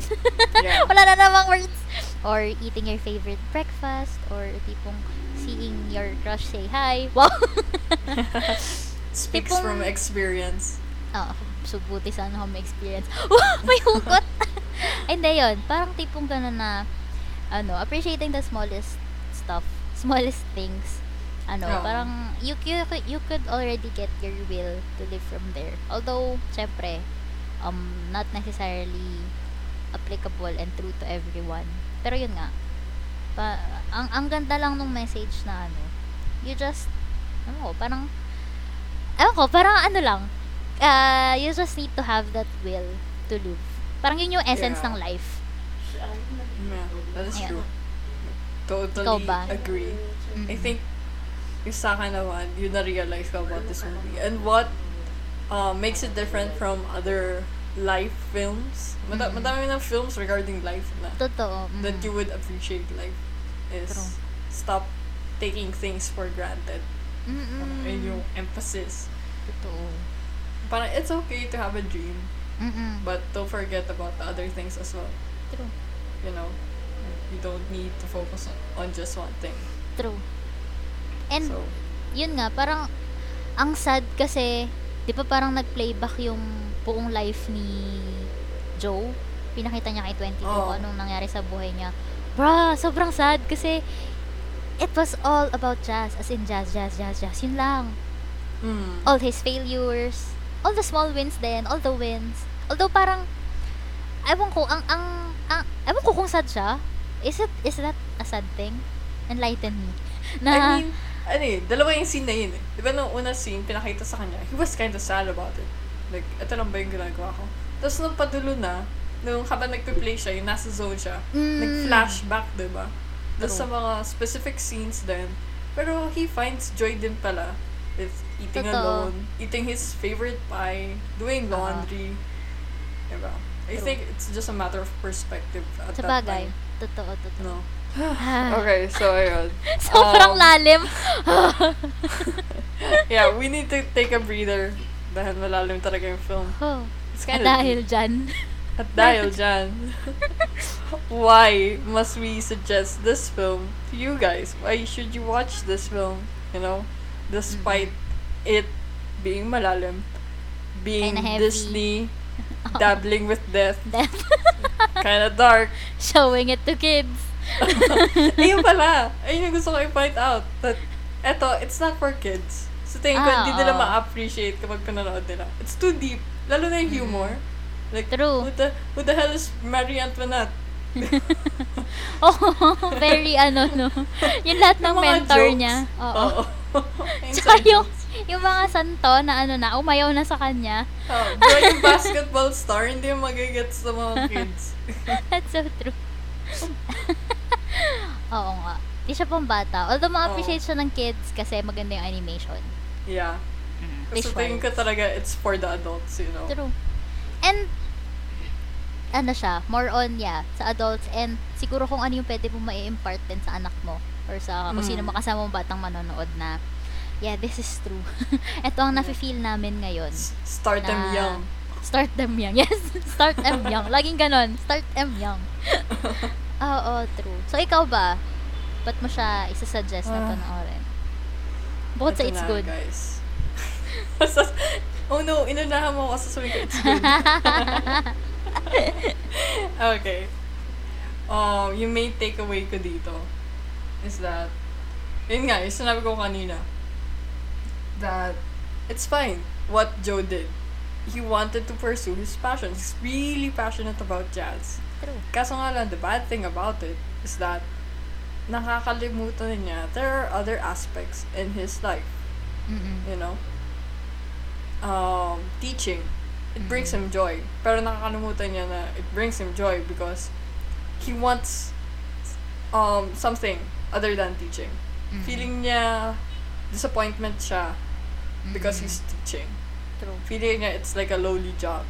Yeah. Wala na namang words. Or eating your favorite breakfast. Or tipong seeing your crush say hi. Wow! Speaks Tipong- from experience. Ah, so buti sana ako may experience. may hugot! Ay, Hindi yun. Parang tipong gano'n na, ano, appreciating the smallest stuff, smallest things. Ano, Oo. parang, you, you, could- you could already get your will to live from there. Although, syempre, um, not necessarily applicable and true to everyone. Pero yun nga, pa, ang, ang ganda lang nung message na ano, you just, ano ko, parang, ewan ko, parang ano lang, uh, you just need to have that will to live. Parang yun yung essence Yeah. ng life. Yeah, that is Ayan. true. Totally Ikaw ba? agree. Mm. I think, yung sa akin naman, yun na-realize ko about this movie. And what uh, makes it different from other life films, mada- Mm. madami ng films regarding life na, Totoo. mm. that you would appreciate life is True. stop taking things for granted. Mm-mm. And yung emphasis. Totoo. Parang it's okay to have a dream, Mm-mm. but don't forget about the other things as well. True. You know, you don't need to focus on, on just one thing. True. And, so, yun nga, parang, ang sad kasi, di ba parang nag-playback yung buong life ni Joe? Pinakita niya kay 22 Oo. kung anong nangyari sa buhay niya. Bruh, sobrang sad kasi, it was all about jazz, as in jazz, jazz, jazz, jazz. Yun lang. mm, all his failures, all the small wins din, all the wins. Although parang, ewan ko, ang, ang, ang ewan ko kung sad siya. Is it, is that a sad thing? Enlighten me. Na, I mean, ano eh, dalawa yung scene na yun eh. Di ba nung una scene, pinakita sa kanya, he was kind of sad about it. Like, ito lang ba yung ginagawa ko? Tapos nung padulo na, nung habang nagpe-play siya, yung nasa zone siya, Mm. nag-flashback, di ba? Tapos True. sa mga specific scenes din. Pero he finds joy din pala with eating Totoo. alone, eating his favorite pie, doing laundry. Diba? I True. think it's just a matter of perspective at sa that bagay. time. Totoo, totoo. No. Okay, so ayun. Sobrang Um, lalim. yeah, we need to take a breather dahil malalim talaga yung film. oh, It's at kind dahil dyan. At dahil dyan, why must we suggest this film to you guys? Why should you watch this film? You know, despite it being malalim, being. Disney, dabbling with death, Death. kind of dark. Showing it to kids. Ayun pala. Ayun yung gusto ko i-point out. That, eto, it's not for kids. So, tingin ko, Ah, hindi nila oo. ma-appreciate kapag pinanood nila. It's too deep. Lalo na yung humor. Like, True. Who the, who the hell is Marie Antoinette? oh, very ano, no. Yung lahat ng Yung mentor jokes. niya. Oo. Oo. Tsaka Inside yung, yung mga santo na ano na, umayaw na sa kanya. Oh, bro, yung basketball star, hindi yung magigets sa mga kids. That's so true. Oo nga. Di siya pang bata. Although ma-appreciate siya ng kids kasi maganda yung animation. Yeah. Kasi Visuals. tingin ko talaga, it's for the adults, you know. True. And, ano siya, more on, yeah, sa adults and siguro kung ano yung pwede mo ma-impart din sa anak mo or sa kung Mm. sino makasama mong batang manonood na, yeah, this is true. Ito ang nafe-feel namin ngayon. S- Start them Na- young. Start them young. Yes, start them young. Laging ganon. Start them young. Oo, true. So, ikaw ba? Ba't mo siya isasuggest na Ah. panoorin? Bukod sa it's na, good. guys. Oh no, inunahan mo ako sa sabi ko, it's good. okay. Um, yung main takeaway ko dito is that, yun nga, yung sinabi ko kanina, that it's fine what Joe did. He wanted to pursue his passion. He's really passionate about jazz. True. Kaso nga lang, the bad thing about it is that nakakalimutan niya there are other aspects in his life, Mm-mm. you know? Um, teaching. It brings him joy. Pero nakakalimutan niya na it brings him joy because he wants um, something other than teaching. Mm-mm. Feeling niya disappointment siya because Mm-mm. he's teaching. True. Feeling niya it's like a lowly job.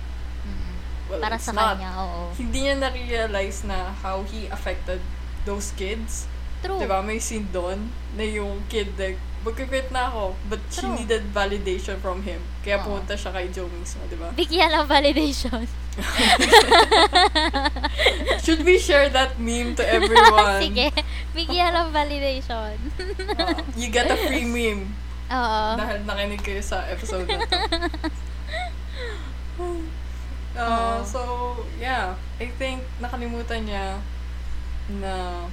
Well, Para it's sa not. kanya, oo. Hindi niya na-realize na how he affected those kids. True. Diba? May scene doon na yung kid like, magkikwit na ako. But she True. needed validation from him. Kaya Oo. pumunta siya kay Joe mismo, diba? Bigyan lang validation. Should we share that meme to everyone? Sige. Bigyan lang validation. Uh, you get a free meme. Oo. Dahil nakinig kayo sa episode na to. Uh, so, yeah. I think nakalimutan niya na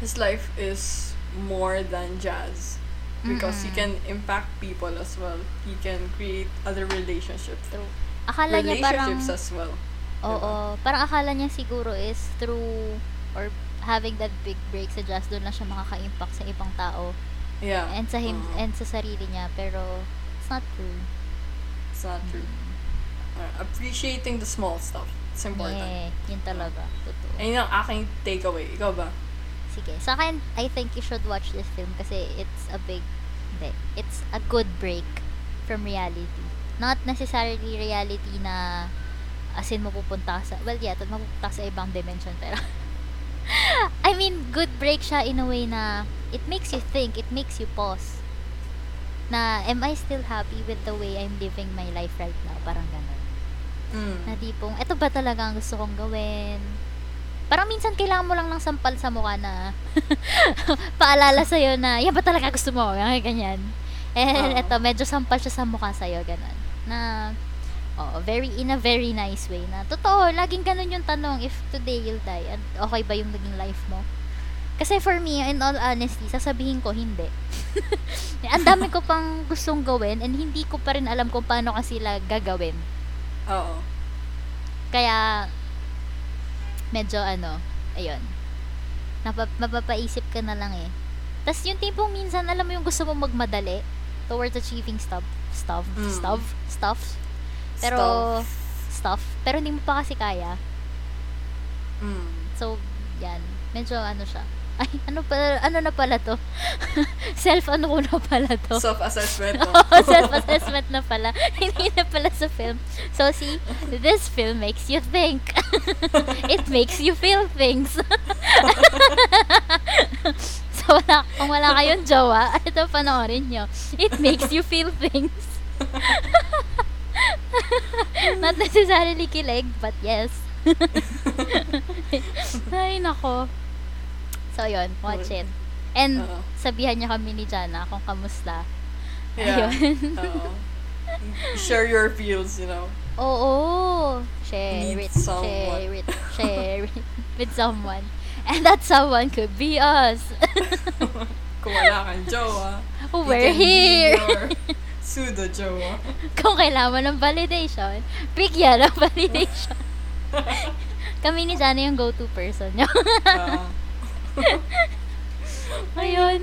his life is more than jazz. Because he Mm-mm. can impact people as well. He can create other relationships. True. Akala niya parang... relationships as well. Oo. Parang akala niya siguro is through or having that big break sa jazz, doon lang siya makaka-impact sa ibang tao. Yeah. And sa him, Oo. and sa sarili niya. Pero, it's not true. It's not true. Uh, appreciating the small stuff. It's important. Yeah, yun talaga. Totoo. Ayun ang aking takeaway. Ikaw ba? Sige. Sa akin, I think you should watch this film kasi it's a big, hindi, it's a good break from reality. Not necessarily reality na as in mapupunta sa, well yeah, mapupunta sa ibang dimension pero I mean, good break siya in a way na it makes you think, it makes you pause. Na, am I still happy with the way I'm living my life right now? Parang ganun. Mm. Na tipong, eto ba talaga ang gusto kong gawin? Parang minsan kailangan mo lang ng sampal sa mukha na paalala sa'yo na, yan ba talaga gusto mo? Ganyan. And Oo. eto, medyo sampal siya sa mukha sa'yo, ganun. Na, oh, very, in a very nice way na, totoo, laging ganun yung tanong, if today you'll die, and okay ba yung naging life mo? Kasi for me, in all honesty, sasabihin ko, hindi. Ang dami ko pang gustong gawin and hindi ko pa rin alam kung paano kasi sila gagawin. Oo. Kaya, medyo ano, ayun. Napa, mapapaisip ka na lang eh. Tapos yung tipong minsan, alam mo yung gusto mo magmadali towards achieving stuff, stuff, Mm. stuff, stuff. Pero, stuff. Pero hindi mo pa kasi kaya. Mm. So, yan. Medyo ano siya. Ay, ano pa, ano na pala to? Self, ano ko na pala to? Self-assessment. no? Self-assessment na pala. Hindi na pala sa film. So, see, this film makes you think. It makes you feel things. so, wala, kung wala kayong jowa, ito panoorin nyo. It makes you feel things. Not necessarily kilig, but yes. Ay, nako. So, yun. Watch it. And, Oo. sabihan niya kami ni Jana kung kamusta. Yeah. Ayun. Oo. Share your feels, you know. Oo. Share Need it. someone. Share it. Share it with someone. And that someone could be us. Kung wala kang jowa, We're here. pseudo jowa. Kung kailangan ng validation, bigyan ng validation. Kami ni Jana yung go-to person niyo. Oo. Ayun.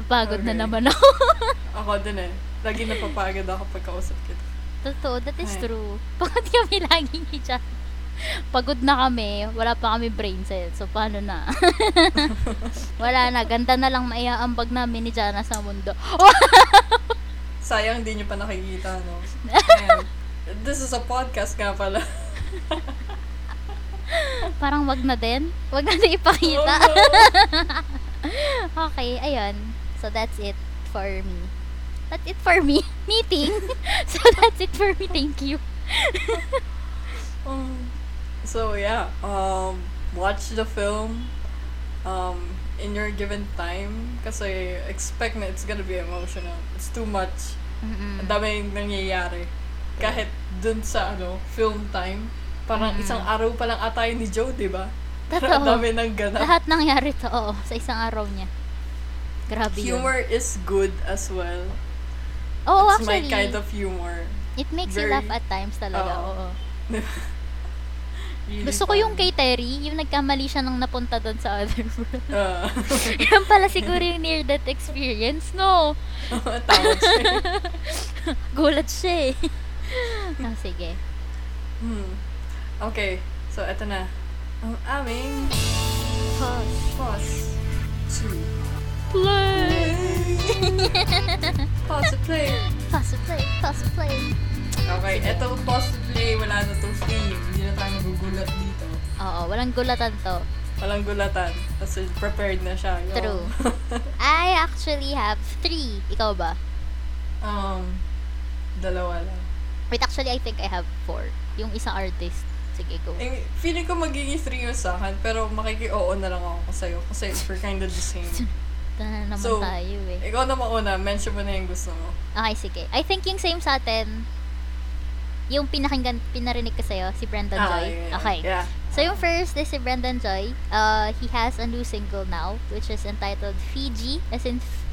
Papagod na Okay. naman ako. ako din eh. Lagi napapagod ako pagkausap kita. Totoo, that is Ay. true. Pagod kami lagi ni Jana. Pagod na kami, wala pa kami brain cells. So, paano na? wala na. Ganda na lang maiaambag namin ni Jana sa mundo. Sayang di nyo pa nakikita, no? Ayan. This is a podcast nga pala. Parang wag na din. Wag na din ipakita. Oh, okay, ayun. So, that's it for me. That's it for me. Meeting. so, that's it for me. Thank you. Um, so yeah, um, watch the film um, in your given time kasi expect na it's gonna be emotional. It's too much. Mm-mm. Ang daming nangyayari. Kahit dun sa ano, film time, parang Mm. isang araw pa lang ata yun ni Joe, di ba? Totoo. Ang dami ng ganap. Lahat nangyari to, oo, sa isang araw niya. Grabe yun. Humor is good as well. Oo, It's my actually. kind of humor. It makes you very- laugh at times talaga, Oo. oo. Really Gusto ko yung kay Terry, yung nagkamali siya nang napunta doon sa other world. Ah. Yan pala siguro yung near-death experience, no? Tawag siya. Gulat siya eh. ah, sige. Hmm. Okay, so eto na. Ang aming Pause. pause to Play! Pause and play. Pause and play, pause and play. Okay, eto pause and play. Wala na tong theme. Hindi na tayo magugulat dito. Oo, walang gulatan to. Walang gulatan. Kasi prepared na siya. Yo. True. I actually have three. Ikaw ba? um, dalawa lang. Wait, actually, I think I have four. Yung isang artist. Sige, go. Eh, feeling ko magiging yung sa akin, pero makiki-oo na lang ako sa'yo. Kasi we're kind of the same. Na naman So, tayo eh. Ikaw na mauna, mention mo na yung gusto mo. Okay, sige. I think yung same sa atin, yung pinakinggan, pinarinig ko sa'yo, si Brendan Ah, Joy. yeah, Okay. Yeah. So yung first is si Brendan Joy. Uh, he has a new single now, which is entitled Fiji, as in F-.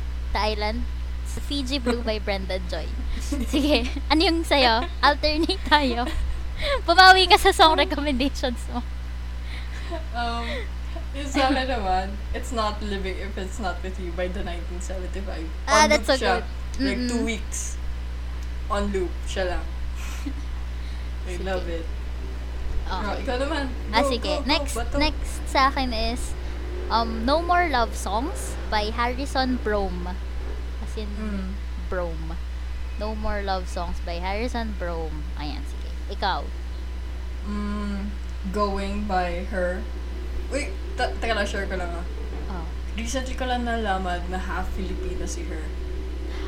So, Fiji Blue by Brendan Joy. Sige, ano yung sa'yo? Alternate tayo. Bumawi ka sa song recommendations mo. Um, yung sa akin naman, It's Not Living If It's Not With You by the 1975. Ah, On that's loop so siya. good. Like Mm-mm. two weeks. On loop siya lang. I Sige. love it. Okay. ikaw naman. Ah, Go, sige. go, go. Next, Bato. next sa akin is um, No More Love Songs by Harrison Brome. As in, Mm. Brome. No More Love Songs by Harrison Brome. Ayan, sige. Ikaw. Mm, going by her. Wait, ta- teka lang, share ko lang ah. Oh. Recently ko lang nalaman na half Filipina si her.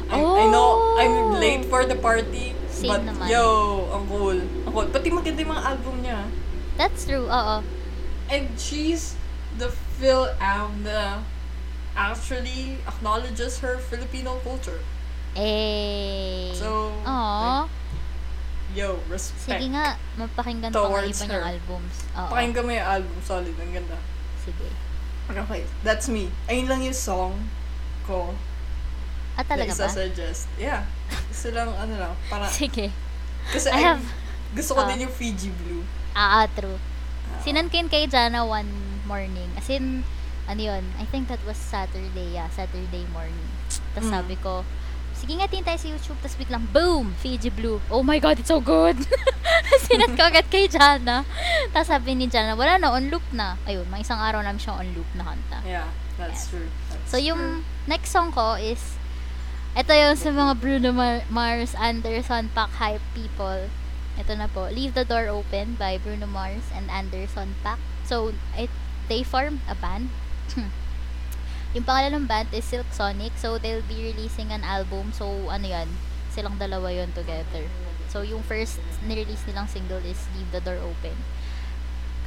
I, I know I'm late for the party, Oh! Same but naman. yo, ang cool. Ang cool. Pati maganda yung mga album niya. That's true, oo. And she's the Phil Am na actually acknowledges her Filipino culture. Eh. So, Aw. Yo, respect. Sige nga, mapakinggan pa nga iba her. albums. Oo. Pakinggan mo yung album, solid, ang ganda. Sige. Okay, that's me. Ayun lang yung song ko Ah, talaga ba? isa-suggest. Yeah. Gusto lang, ano lang, para, Sige. kasi I I have- gusto ko ah. din yung Fiji Blue. Ah, ah, true. Ah. Sinan ko yun kay Jana one morning. As in, ano yun, I think that was Saturday, yeah, Saturday morning. Tapos Mm. sabi ko, sige nga, tingin tayo sa YouTube. Tapos biglang, boom! Fiji Blue. Oh my God, it's so good! Sinan ko agad kay Jana. Tapos sabi ni Jana, wala na, on loop na. Ayun, mga isang araw namin siyang on loop na kanta. Yeah, that's true. That's So, yung next song ko is, ito yung sa mga Bruno Mar- Mars, Anderson, Paak Hype people. Ito na po, Leave the Door Open by Bruno Mars and Anderson Paak. So, it, they formed a band. yung pangalan ng band is Silk Sonic. So, they'll be releasing an album. So, ano yan? Silang dalawa yon together. So, yung first nirelease nilang single is Leave the Door Open.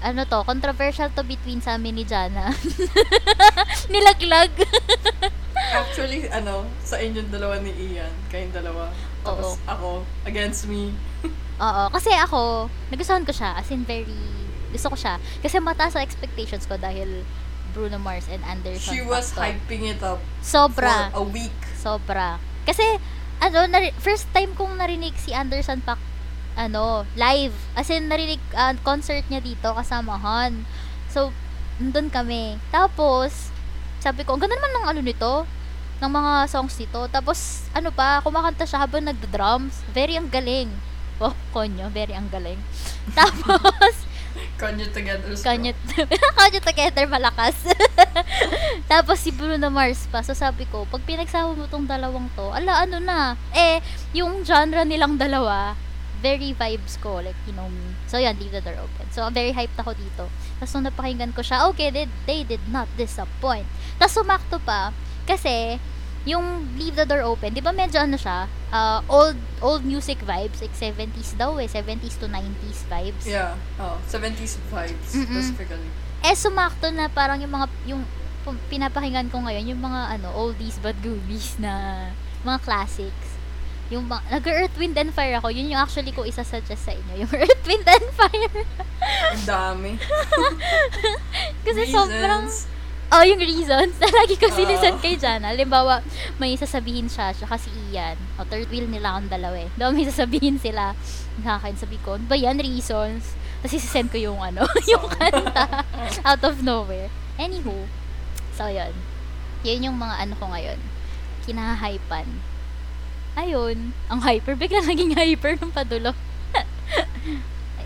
Ano to? Controversial to between sa amin ni Jana. Nilaglag. Actually, ano, sa inyong dalawa ni Ian, kayong dalawa. Tapos Oo. ako, against me. Oo, kasi ako, nagustuhan ko siya. As in, very, gusto ko siya. Kasi mataas ang expectations ko dahil Bruno Mars and Anderson She was to. hyping it up Sobra. for a week. Sobra. Kasi, ano, nari- first time kong narinig si Anderson Paak, ano, live. As in, narinig, ah, concert niya dito, kasamahan. So, nandun kami. Tapos, sabi ko, ang ganda naman ng ano nito, ng mga songs nito. Tapos, ano pa, kumakanta siya habang nagda-drums. Very ang galing. Oh, konyo, very ang galing. Tapos, Kanye together. Kanye, kanye together malakas. Tapos si Bruno Mars pa. So sabi ko, pag pinagsama mo tong dalawang to, ala ano na. Eh, yung genre nilang dalawa, very vibes ko. Like, you know me. So yan, leave the door open. So, very hyped ako dito. Tapos nung napakinggan ko siya, okay, they, they did not disappoint. Tapos sumakto pa, kasi, yung Leave the Door Open, di ba medyo ano siya, uh, old old music vibes, like 70s daw eh, 70s to 90s vibes. Yeah. Oh, 70s vibes, Mm-mm. specifically. eh sumakto na parang yung mga yung pinapakinggan ko ngayon yung mga ano oldies but goodies na mga classics yung mga, nag-Earth, Wind, and Fire ako. Yun yung actually ko isa-suggest sa inyo. Yung Earth, Wind, and Fire. Ang dami. Kasi Reasons. sobrang, oh, yung reasons. na Lagi ko Oo. sinisend kay Jana. Halimbawa, may sasabihin siya, siya kasi Ian. O, third wheel nila akong dalawa eh. Daw may sasabihin sila sa akin. Sabi ko, ba yan, reasons? Tapos isisend ko yung ano, yung kanta. out of nowhere. Anywho, so yun. Yun yung mga ano ko ngayon. Kinahypan. Ayun, ang hyper. Bigla naging hyper nung padulo.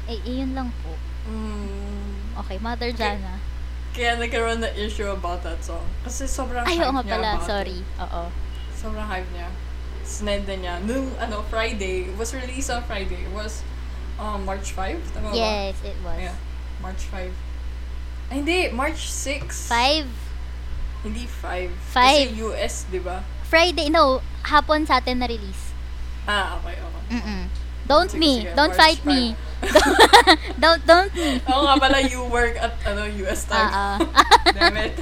ay, ay, yun lang po. Mm, Okay, Mother Jana. Kaya nagkaroon na issue about that song. Kasi sobrang Ay, hype nga niya pala, about sorry. it. Oo. Sobrang hype niya. Sned na niya. Nung, ano, Friday, was released on Friday. It was um, March 5? Tama ba? Yes, it was. Yeah, March 5. Ay, hindi, March 6. Five. Hindi 5. Five. Kasi US, di ba? Friday, no, hapon sa atin na-release. Ah, okay, okay. Mm-mm. Don't Sige, me. sige, Don't March fight me. don't, don't me. Oo nga pala, you work at ano US time. Ah, Damn it.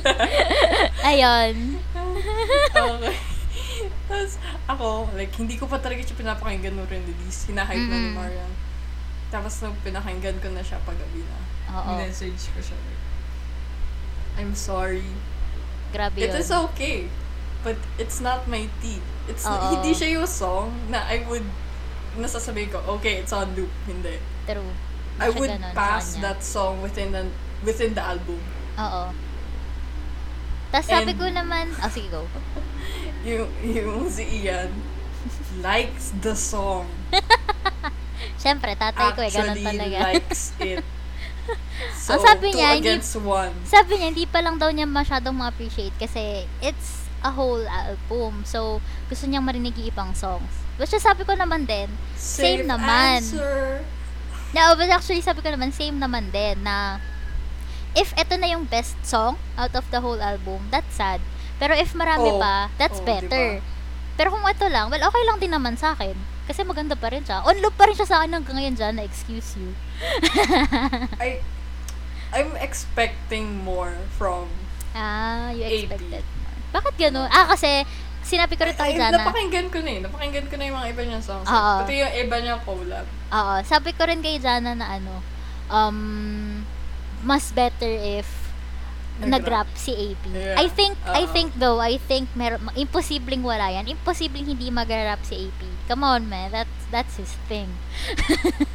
Ayun. okay. Tapos, ako, like, hindi ko pa talaga siya pinapakinggan nung release. Hinahype na ni. Marian. Tapos, nung pinakinggan ko na siya paggabi na, Oo. message ko siya. Like, I'm sorry. Grabe It yun. is okay. But it's not my tea. It's Oo. hindi siya yung song na I would nasasabi ko, okay, it's on loop. Hindi. True. I would ganun pass that song within the, within the album. Oo. Tapos sabi ko naman, oh sige go. Yung, yung si Ian likes the song. Siyempre, tatay ko eh, ganun talaga. likes it. So, Ang sabi two niya, hindi- one. sabi niya, hindi pa lang daw niya masyadong ma-appreciate kasi it's a whole album. So, gusto niyang marinig yung ibang songs. Which is, sabi ko naman din, Safe same naman. answer. na, but actually, sabi ko naman, same naman din na if ito na yung best song out of the whole album, that's sad. Pero if marami Oh, pa, that's oh, better. diba? Pero kung ito lang, well, okay lang din naman sa akin. Kasi maganda pa rin siya. On loop pa rin siya sa akin hanggang ngayon dyan, na excuse you. I, I'm expecting more from Ah, you 80. expected more. Bakit gano'n? Ah, kasi sinabi ko rin tayo Ay, dyan na, napakinggan ko na eh. Napakinggan ko na yung mga iba niyang songs. Oo. Pati yung iba niyang collab. oo, sabi ko rin kay Jana na ano, um, mas better if Nag-rap. si AP. Yeah. I think, I Oo. think though, I think meron, imposibleng wala yan. Imposibleng hindi mag-rap si AP. Come on, man. That's, that's his thing.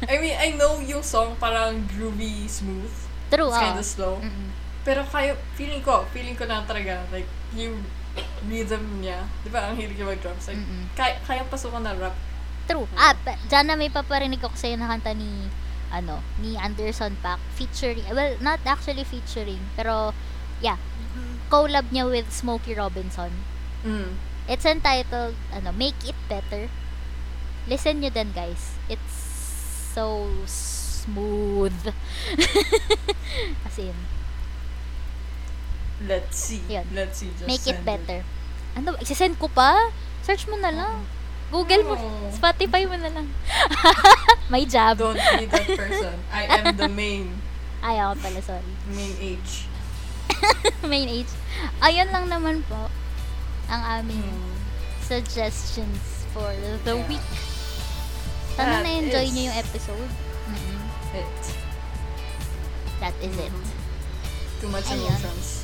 I mean, I know yung song parang groovy, smooth. True, It's oo. kinda slow. Mm-mm. Pero kaya, feeling ko, feeling ko na talaga, like, yung rhythm niya, di ba, ang hilig niya mag-drums, like, Mm-mm. kaya, kaya pasukan na rap. True. Ah, pa, Jana, may paparinig ako sa'yo na kanta ni, ano, ni Anderson Paak. Featuring, well, not actually featuring, pero, yeah, collab niya with Smokey Robinson. Mm. It's entitled, ano, Make It Better. Listen nyo din, guys. It's so smooth. As in, Let's see. Yun. Let's see. Just make it better. Ano, isisend ko pa? Search mo na lang. Google mo. Oh. Spotify mo na lang. May job. Don't be that person. I am the main, Ay, ako pala, sorry. main H. Main age. Ayun lang naman po ang aming Mm. suggestions for the Yeah. week. Sana na-enjoy is- niyo yung episode. Mhm. It. That is it. Mhm. Too much Ayan. emotions.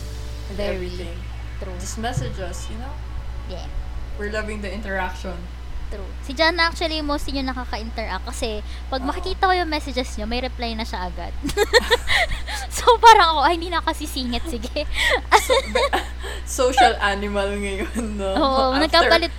Very. everything. True. Just message us, you know? Yeah. We're loving the interaction. True. Si John actually mostly yung nakaka-interact kasi pag Oo. makikita ko yung messages niyo, may reply na siya agad. so parang ako, ay hindi na kasi singit, sige. Social animal ngayon, no? Oo, After- nagkapalit.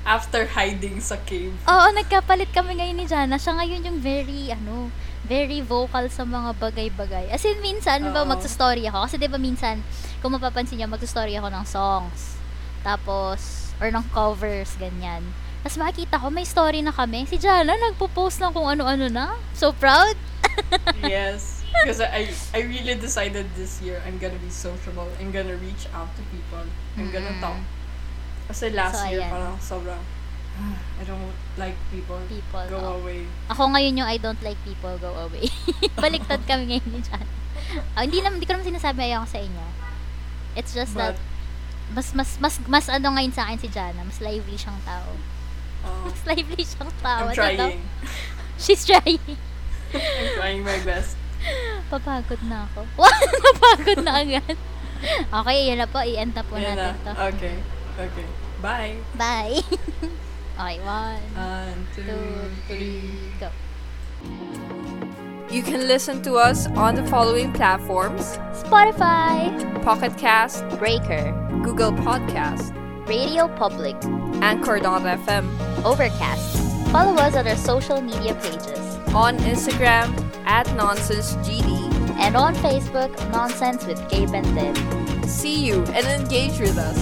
After hiding sa cave. Oo, nagkapalit kami ngayon ni Jana. Siya ngayon yung very, ano, very vocal sa mga bagay-bagay. As in, minsan, ba, magsa-story ako. Kasi, di ba, minsan, kung mapapansin niyo, magsa-story ako ng songs. Tapos, or ng covers, ganyan. Tapos makikita ko, may story na kami. Si Jana, nagpo-post ng kung ano-ano na. So proud. yes. Because I I really decided this year I'm gonna be sociable. I'm gonna reach out to people. I'm gonna Mm. talk. Kasi last So, year ayan. parang sobrang "Ah, I don't like people. People. Go oo. away. Ako ngayon yung I don't like people, go away. Baliktad kami ngayon ni Jana. Ah, hindi naman, hindi ko naman sinasabi ayaw ko sa inyo. It's just But that, mas, mas, mas, mas ano ngayon sa akin si Jana, mas lively siyang tao. uh, Mas lively siyang tao. I'm trying. She's trying. I'm trying my best. Papagod na ako. Napagod na agad. Okay, yun na po. I-end na po Yan natin na. to. Okay. Okay. Bye. Bye. Okay, one, One, two, two, three. three, go. You can listen to us on the following platforms: Spotify, Pocket Cast, Breaker, Google Podcast, Radio Public, Anchor.fm, Overcast. Follow us on our social media pages. on Instagram at NonsenseGD. And on Facebook, Nonsense with Gabe and Ted. See you and engage with us.